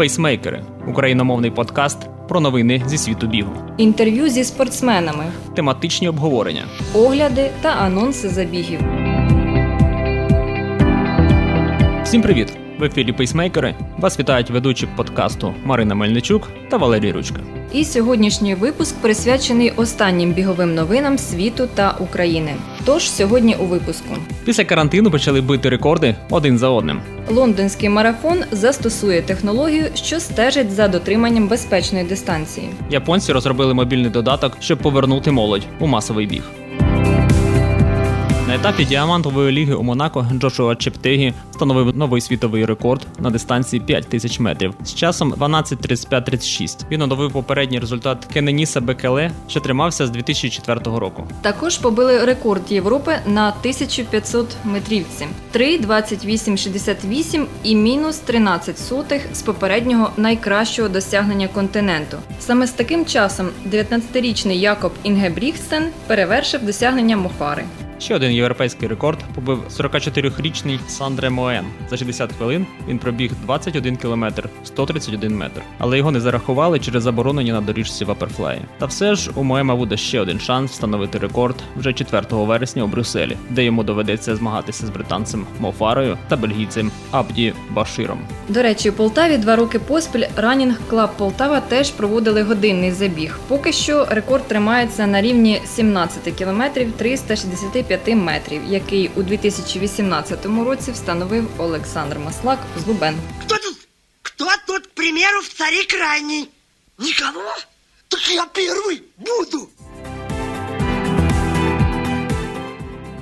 Пейсмейкери україномовний подкаст про новини зі світу бігу, інтерв'ю зі спортсменами, тематичні обговорення, огляди та анонси забігів. Всім привіт! В ефірі Пейсмейкери вас вітають ведучі подкасту Марина Мельничук та Валерій Ручка. І сьогоднішній випуск присвячений останнім біговим новинам світу та України. Тож сьогодні у випуску після карантину почали бити рекорди один за одним. Лондонський марафон застосує технологію, що стежить за дотриманням безпечної дистанції. Японці розробили мобільний додаток, щоб повернути молодь у масовий біг. На етапі діамантової ліги у Монако Джошуа Чептегі встановив новий світовий рекорд на дистанції 5 тисяч метрів з часом 12.35.36. Він оновив попередній результат Кененіса Бекеле, що тримався з 2004 року. Також побили рекорд Європи на 1500 метрівці 3.28.68 і мінус 13 сотих з попереднього найкращого досягнення континенту. Саме з таким часом 19-річний Якоб Інгебрігсен перевершив досягнення Мохари. Ще один європейський рекорд побив 44-річний Сандре Моен. За 60 хвилин він пробіг 21 кілометр 131 метр, але його не зарахували через заборонення на доріжці Ваперфлаї. Та все ж у Моема буде ще один шанс встановити рекорд вже 4 вересня у Брюсселі, де йому доведеться змагатися з британцем Мофарою та бельгійцем Абді Баширом. До речі, у Полтаві два роки поспіль Running Club Полтава теж проводили годинний забіг. Поки що рекорд тримається на рівні 17 кілометрів 365 5 метрів, який у 2018 році встановив Олександр Маслак з Лубен. Кто тут? Кто тут, к примеру, в цари крайний? Никого? Так я первый буду.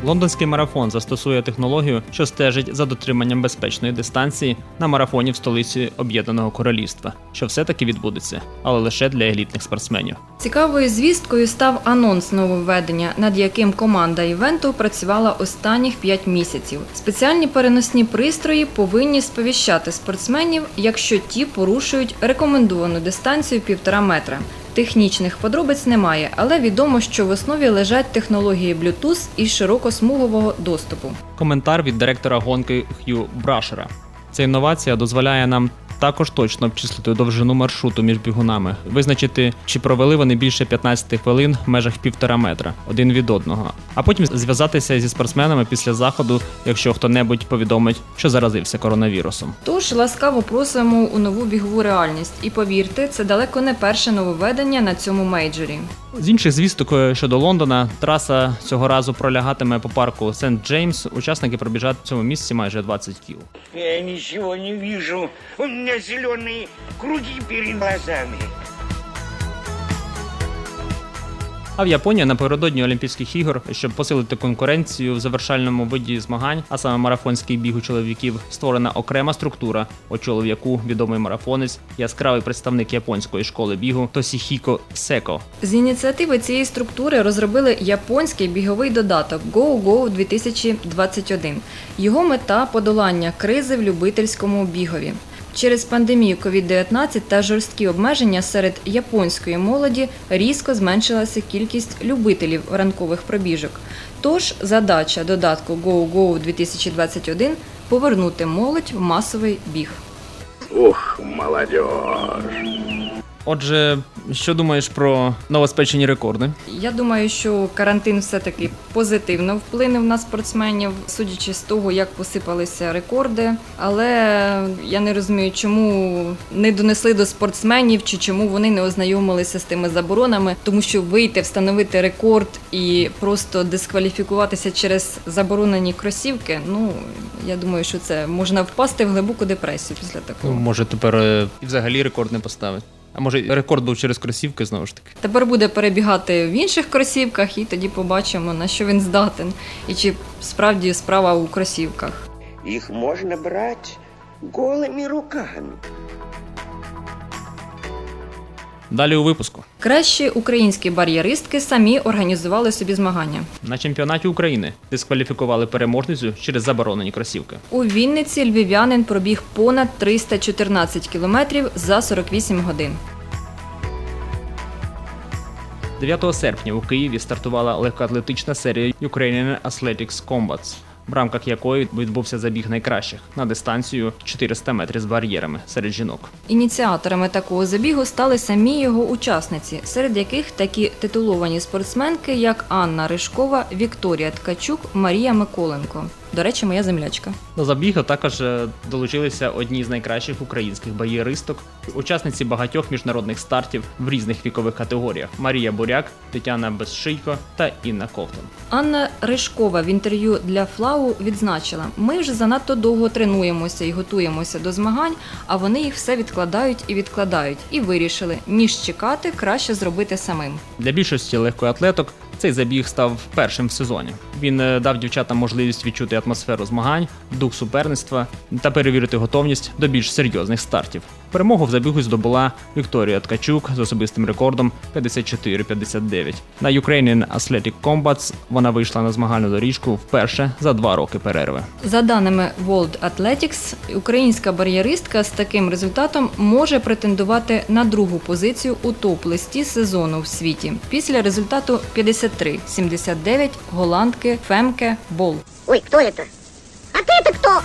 Лондонський марафон застосує технологію, що стежить за дотриманням безпечної дистанції на марафоні в столиці Об'єднаного Королівства, що все-таки відбудеться, але лише для елітних спортсменів. Цікавою звісткою став анонс нововведення, над яким команда івенту працювала останніх 5 місяців. Спеціальні переносні пристрої повинні сповіщати спортсменів, якщо ті порушують рекомендовану дистанцію півтора метра. Технічних подробиць немає, але відомо, що в основі лежать технології Bluetooth і широкосмугового доступу. Коментар від директора гонки Х'ю Брашера. Ця інновація дозволяє нам також точно обчислити довжину маршруту між бігунами, визначити, чи провели вони більше 15 хвилин в межах півтора метра один від одного, а потім зв'язатися зі спортсменами після заходу, якщо хто-небудь повідомить, що заразився коронавірусом. Тож ласкаво просимо у нову бігову реальність, і повірте, це далеко не перше нововведення на цьому мейджорі. З інших звісток е, щодо Лондона, траса цього разу пролягатиме по парку Сент Джеймс. Учасники пробіжать в цьому місці майже 20 кіл. Я нічого не бачу. У мене зелені круги перед глазами. А в Японії напередодні Олімпійських ігор, щоб посилити конкуренцію в завершальному виді змагань, а саме марафонський біг у чоловіків, створена окрема структура, очолив яку відомий марафонець, яскравий представник японської школи бігу Тосіхіко Секо. З ініціативи цієї структури розробили японський біговий додаток GoGo 2021. Його мета подолання кризи в любительському бігові. Через пандемію COVID-19 та жорсткі обмеження серед японської молоді різко зменшилася кількість любителів ранкових пробіжок. Тож задача додатку GoGo 2021 повернути молодь в масовий біг. Ух, молодежь! Отже, що думаєш про новоспечені рекорди? Я думаю, що карантин все-таки позитивно вплинув на спортсменів, судячи з того, як посипалися рекорди. Але я не розумію, чому не донесли до спортсменів чи чому вони не ознайомилися з тими заборонами, тому що вийти, встановити рекорд і просто дискваліфікуватися через заборонені кросівки. Ну я думаю, що це можна впасти в глибоку депресію після такого. Ну, може тепер е, і взагалі рекорд не поставить. А може рекорд був через кросівки знову ж таки. Тепер буде перебігати в інших кросівках, і тоді побачимо, на що він здатен, і чи справді справа у кросівках. Їх можна брати голими руками. Далі у випуску. Кращі українські бар'єристки самі організували собі змагання. На чемпіонаті України дискваліфікували переможницю через заборонені кросівки. У Вінниці львів'янин пробіг понад 314 кілометрів за 48 годин. 9 серпня у Києві стартувала легкоатлетична серія Ukrainian Athletics Combats. В рамках якої відбувся забіг найкращих на дистанцію 400 метрів з бар'єрами серед жінок. Ініціаторами такого забігу стали самі його учасниці, серед яких такі титуловані спортсменки, як Анна Ришкова, Вікторія Ткачук, Марія Миколенко. До речі, моя землячка. До забігу також е, долучилися одні з найкращих українських бар'єристок, учасниці багатьох міжнародних стартів в різних вікових категоріях: Марія Буряк, Тетяна Безшийко та Інна Ковтун. Анна Ришкова в інтерв'ю для Флау відзначила: ми вже занадто довго тренуємося і готуємося до змагань, а вони їх все відкладають і відкладають. І вирішили, ніж чекати, краще зробити самим. Для більшості легкоатлеток цей забіг став першим в сезоні. Він е, дав дівчатам можливість відчути атмосферу змагань, дух суперництва та перевірити готовність до більш серйозних стартів. Перемогу в забігу здобула Вікторія Ткачук з особистим рекордом 54-59. На Ukrainian Athletic Combats вона вийшла на змагальну доріжку вперше за два роки перерви. За даними World Athletics, українська бар'єристка з таким результатом може претендувати на другу позицію у топ-листі сезону в світі після результату 53-79 голландки Фемке Бол. Ой, кто это? А ты-то кто?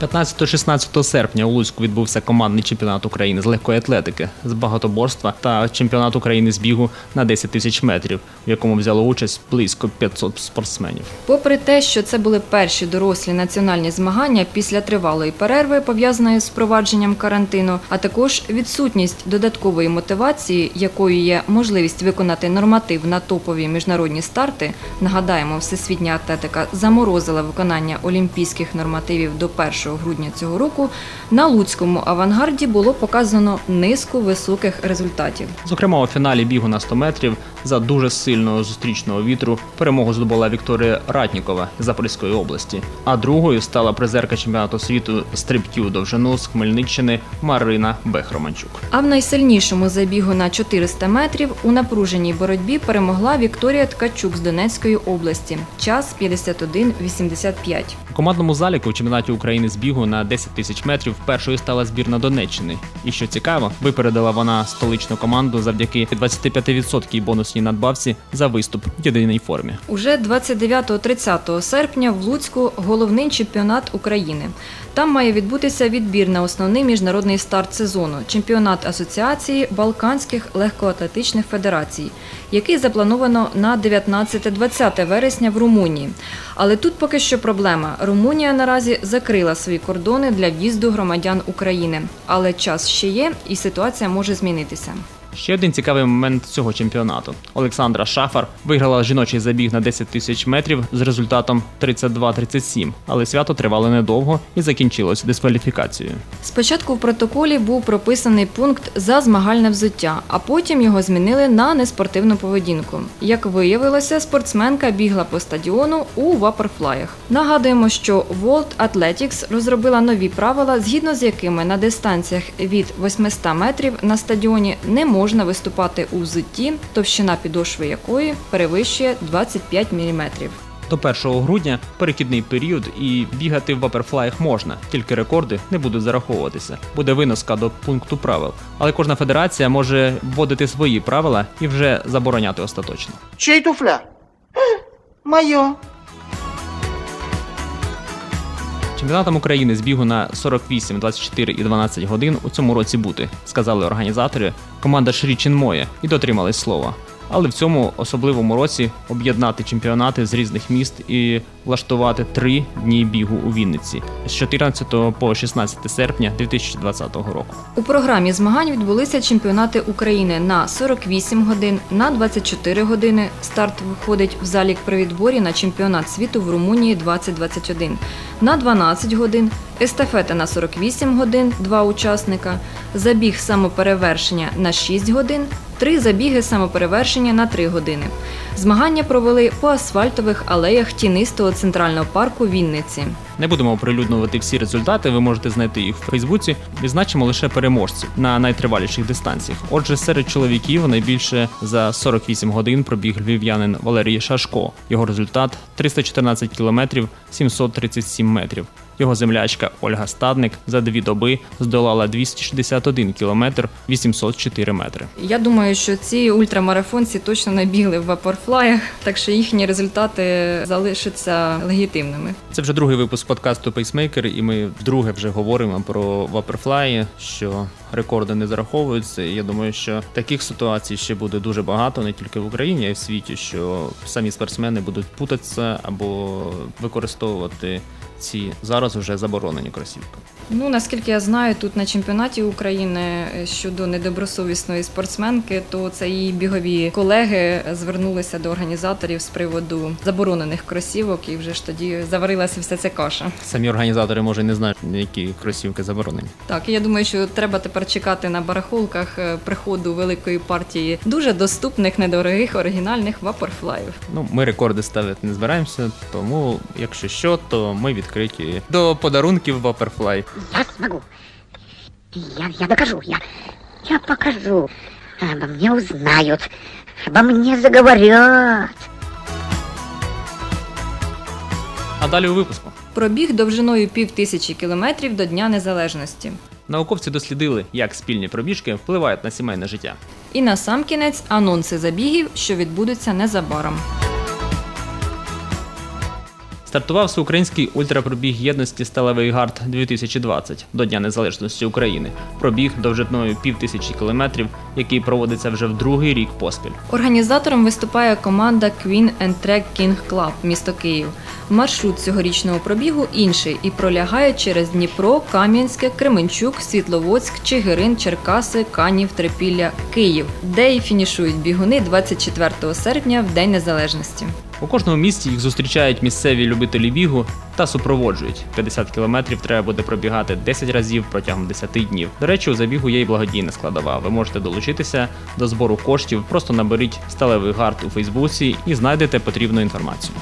15-16 серпня у Луцьку відбувся командний чемпіонат України з легкої атлетики, з багатоборства та чемпіонат України з бігу на 10 тисяч метрів, в якому взяло участь близько 500 спортсменів. Попри те, що це були перші дорослі національні змагання після тривалої перерви, пов'язаної з впровадженням карантину, а також відсутність додаткової мотивації, якою є можливість виконати норматив на топові міжнародні старти. Нагадаємо, всесвітня атлетика заморозила виконання олімпійських нормативів до 1 грудня цього року. На луцькому авангарді було показано низку високих результатів. Зокрема, у фіналі бігу на 100 метрів за дуже сильного зустрічного вітру перемогу здобула Вікторія Ратнікова з Запорізької області. А другою стала призерка чемпіонату світу стрибків довжину з Хмельниччини Марина Бехроманчук. А в найсильнішому забігу на 400 метрів у напруженій боротьбі перемогла Вікторія Ткачук з Донецької області. Час 51-85. У командному заліку у чемпіонаті України з бігу на 10 тисяч метрів першою стала збірна Донеччини. І що цікаво, випередила вона столичну команду завдяки 25% бонусній надбавці за виступ в єдиній формі. Уже 29-30 серпня в Луцьку головний чемпіонат України. Там має відбутися відбір на основний міжнародний старт сезону чемпіонат Асоціації Балканських легкоатлетичних федерацій, який заплановано на 19-20 вересня в Румунії. Але тут поки що проблема. Румунія наразі закрила свої кордони для в'їзду громадян України. Але час ще є, і ситуація може змінитися. Ще один цікавий момент цього чемпіонату. Олександра Шафар виграла жіночий забіг на 10 тисяч метрів з результатом 32-37, але свято тривало недовго і закінчилось дискваліфікацією. Спочатку в протоколі був прописаний пункт за змагальне взуття, а потім його змінили на неспортивну поведінку. Як виявилося, спортсменка бігла по стадіону у ваперфлаях. Нагадуємо, що World Athletics розробила нові правила, згідно з якими на дистанціях від 800 метрів на стадіоні не можна виступати у взутті, товщина підошви якої перевищує 25 мм. До 1 грудня перехідний період і бігати в ваперфлаях можна, тільки рекорди не будуть зараховуватися. Буде виноска до пункту правил. Але кожна федерація може вводити свої правила і вже забороняти остаточно. Чей туфля? Мое. Чемпіонатом України з бігу на 48, 24 і 12 годин у цьому році бути, сказали організатори. Команда Шрічин Моє і дотримались слова. Але в цьому особливому році об'єднати чемпіонати з різних міст і влаштувати три дні бігу у Вінниці з 14 по 16 серпня 2020 року. У програмі змагань відбулися чемпіонати України на 48 годин, на 24 години. Старт виходить в залік при відборі на чемпіонат світу в Румунії 2021, на 12 годин, естафета на 48 годин, два учасника, забіг самоперевершення на 6 годин, три забіги самоперевершення на 3 години. Змагання провели по асфальтових алеях тінистого центрального парку Вінниці. Не будемо оприлюднювати всі результати, ви можете знайти їх в Фейсбуці. Відзначимо лише переможців на найтриваліших дистанціях. Отже, серед чоловіків найбільше за 48 годин пробіг львів'янин Валерій Шашко. Його результат 314 кілометрів 737 метрів. Його землячка Ольга Стадник за дві доби здолала 261 кілометр 804 метри. Я думаю, що ці ультрамарафонці точно не бігли в вапорфлаях, так що їхні результати залишаться легітимними. Це вже другий випуск подкасту Пейсмейкер, і ми вдруге вже говоримо про ваперфлаї, що рекорди не зараховуються. І я думаю, що таких ситуацій ще буде дуже багато, не тільки в Україні, а й в світі, що самі спортсмени будуть путатися або використовувати ці зараз вже заборонені кросівки. Ну наскільки я знаю, тут на чемпіонаті України е, щодо недобросовісної спортсменки, то це її бігові колеги звернулися до організаторів з приводу заборонених кросівок, і вже ж тоді заварилася вся ця каша. Самі організатори може не знають, які кросівки заборонені. Так, і я думаю, що треба тепер чекати на барахолках е, приходу великої партії дуже доступних, недорогих оригінальних вапорфлаїв. Ну, ми рекорди ставити не збираємося, тому якщо що, то ми відкриті до подарунків Ваперфлай. Я смогу. Я, я докажу, я, я покажу. Обо мне узнают, обо мне заговорят. А далі у випуску. Пробіг довжиною пів тисячі кілометрів до Дня Незалежності. Науковці дослідили, як спільні пробіжки впливають на сімейне життя. І на сам кінець анонси забігів, що відбудуться незабаром. Стартував всеукраїнський ультрапробіг єдності Сталевий гард 2020 до Дня Незалежності України. Пробіг довжиною пів тисячі кілометрів, який проводиться вже в другий рік поспіль. Організатором виступає команда Queen and Track King Club місто Київ. Маршрут цьогорічного пробігу інший і пролягає через Дніпро, Кам'янське, Кременчук, Світловодськ, Чигирин, Черкаси, Канів, Трипілля, Київ, де і фінішують бігуни 24 серпня в День Незалежності. У кожному місті їх зустрічають місцеві любителі бігу та супроводжують. 50 кілометрів треба буде пробігати 10 разів протягом 10 днів. До речі, у забігу є й благодійна складова. Ви можете долучитися до збору коштів. Просто наберіть сталевий гард у Фейсбуці і знайдете потрібну інформацію.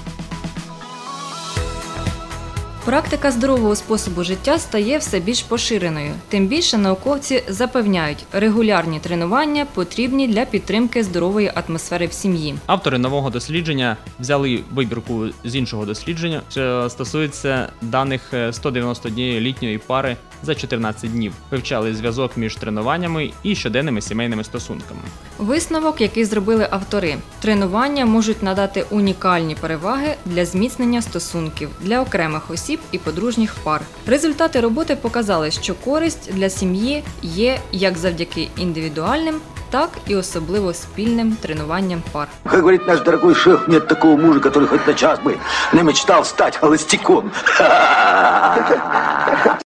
Практика здорового способу життя стає все більш поширеною. Тим більше науковці запевняють, регулярні тренування потрібні для підтримки здорової атмосфери в сім'ї. Автори нового дослідження взяли вибірку з іншого дослідження, що стосується даних е, 191 літньої пари за 14 днів. Вивчали зв'язок між тренуваннями і щоденними сімейними стосунками. Висновок, який зробили автори, тренування можуть надати унікальні переваги для зміцнення стосунків для окремих осіб і подружніх пар. Результати роботи показали, що користь для сім'ї є як завдяки індивідуальним, так і особливо спільним тренуванням пар. Как говорит наш дорогой шеф, нет такого мужа, который хоть на час бы не мечтал стать холостяком.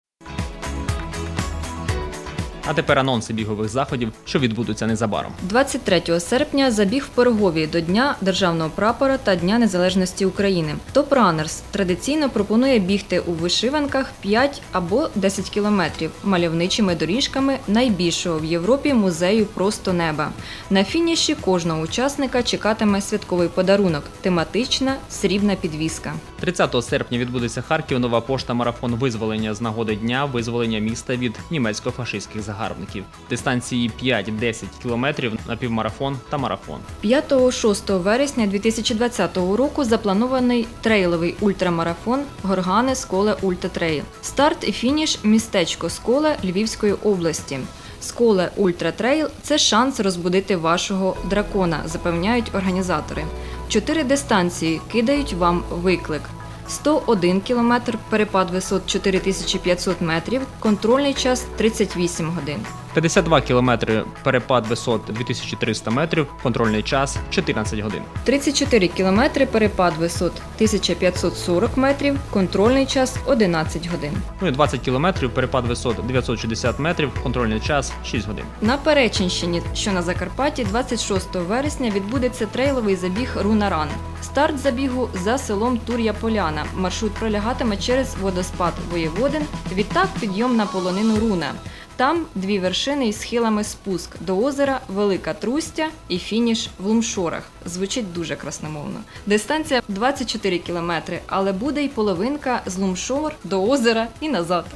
А тепер анонси бігових заходів, що відбудуться незабаром. 23 серпня забіг в Пирогові до Дня державного прапора та Дня Незалежності України. Топ Ранерс традиційно пропонує бігти у вишиванках 5 або 10 кілометрів мальовничими доріжками найбільшого в Європі музею Просто неба. На фініші кожного учасника чекатиме святковий подарунок тематична срібна підвіска. 30 серпня відбудеться Харків нова пошта марафон визволення з нагоди дня визволення міста від німецько-фашистських загарбників. Дистанції 5-10 кілометрів на півмарафон та марафон. 5-6 вересня 2020 року запланований трейловий ультрамарафон Горгани Сколе Ультратрейл. Старт і фініш містечко Сколе Львівської області. Сколе Ультратрейл це шанс розбудити вашого дракона, запевняють організатори. Чотири дистанції кидають вам виклик. 101 км, перепад висот 4500 метрів, контрольний час 38 годин. 52 кілометри перепад висот 2300 метрів, контрольний час 14 годин. 34 кілометри перепад висот 1540 метрів, контрольний час 11 годин. Ну і 20 кілометрів перепад висот 960 метрів, контрольний час 6 годин. На Перечинщині, що на Закарпатті, 26 вересня відбудеться трейловий забіг Рунаран. Старт забігу за селом Тур'я Поляна. Маршрут пролягатиме через водоспад Воєводин, відтак підйом на полонину Руна. Там дві вершини із схилами спуск до озера Велика Трустя і фініш в Лумшорах. Звучить дуже красномовно. Дистанція 24 кілометри, але буде й половинка з Лумшор до озера і назад.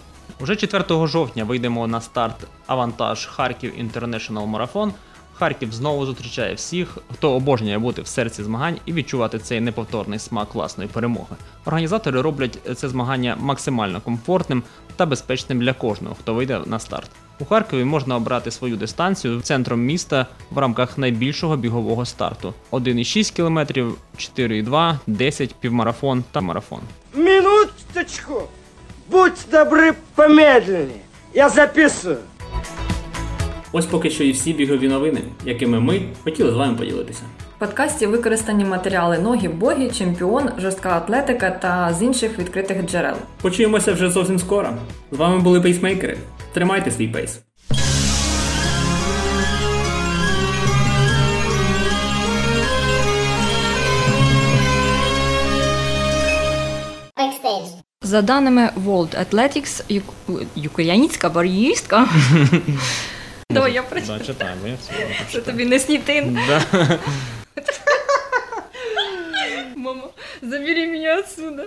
Уже 4 жовтня вийдемо на старт Авантаж Харків Інтернешнл Марафон. Харків знову зустрічає всіх, хто обожнює бути в серці змагань і відчувати цей неповторний смак власної перемоги. Організатори роблять це змагання максимально комфортним та безпечним для кожного, хто вийде на старт. У Харкові можна обрати свою дистанцію центром міста в рамках найбільшого бігового старту: 1,6 км, 4,2, 10, півмарафон та марафон. Минуточку. Будьте добры, помедленнее. Я записываю. Ось поки що і всі бігові новини, якими ми хотіли з вами поділитися. В подкасті використані матеріали ноги, боги, чемпіон, жорстка атлетика та з інших відкритих джерел. Почуємося вже зовсім скоро. З вами були пейсмейкери. Тримайте свій pace. За даними World Athletics, юк... українська бар'їстка. Давай я прочитаю. Да, я все Це тобі не снітин. Да. Мама, забери мене отсюда.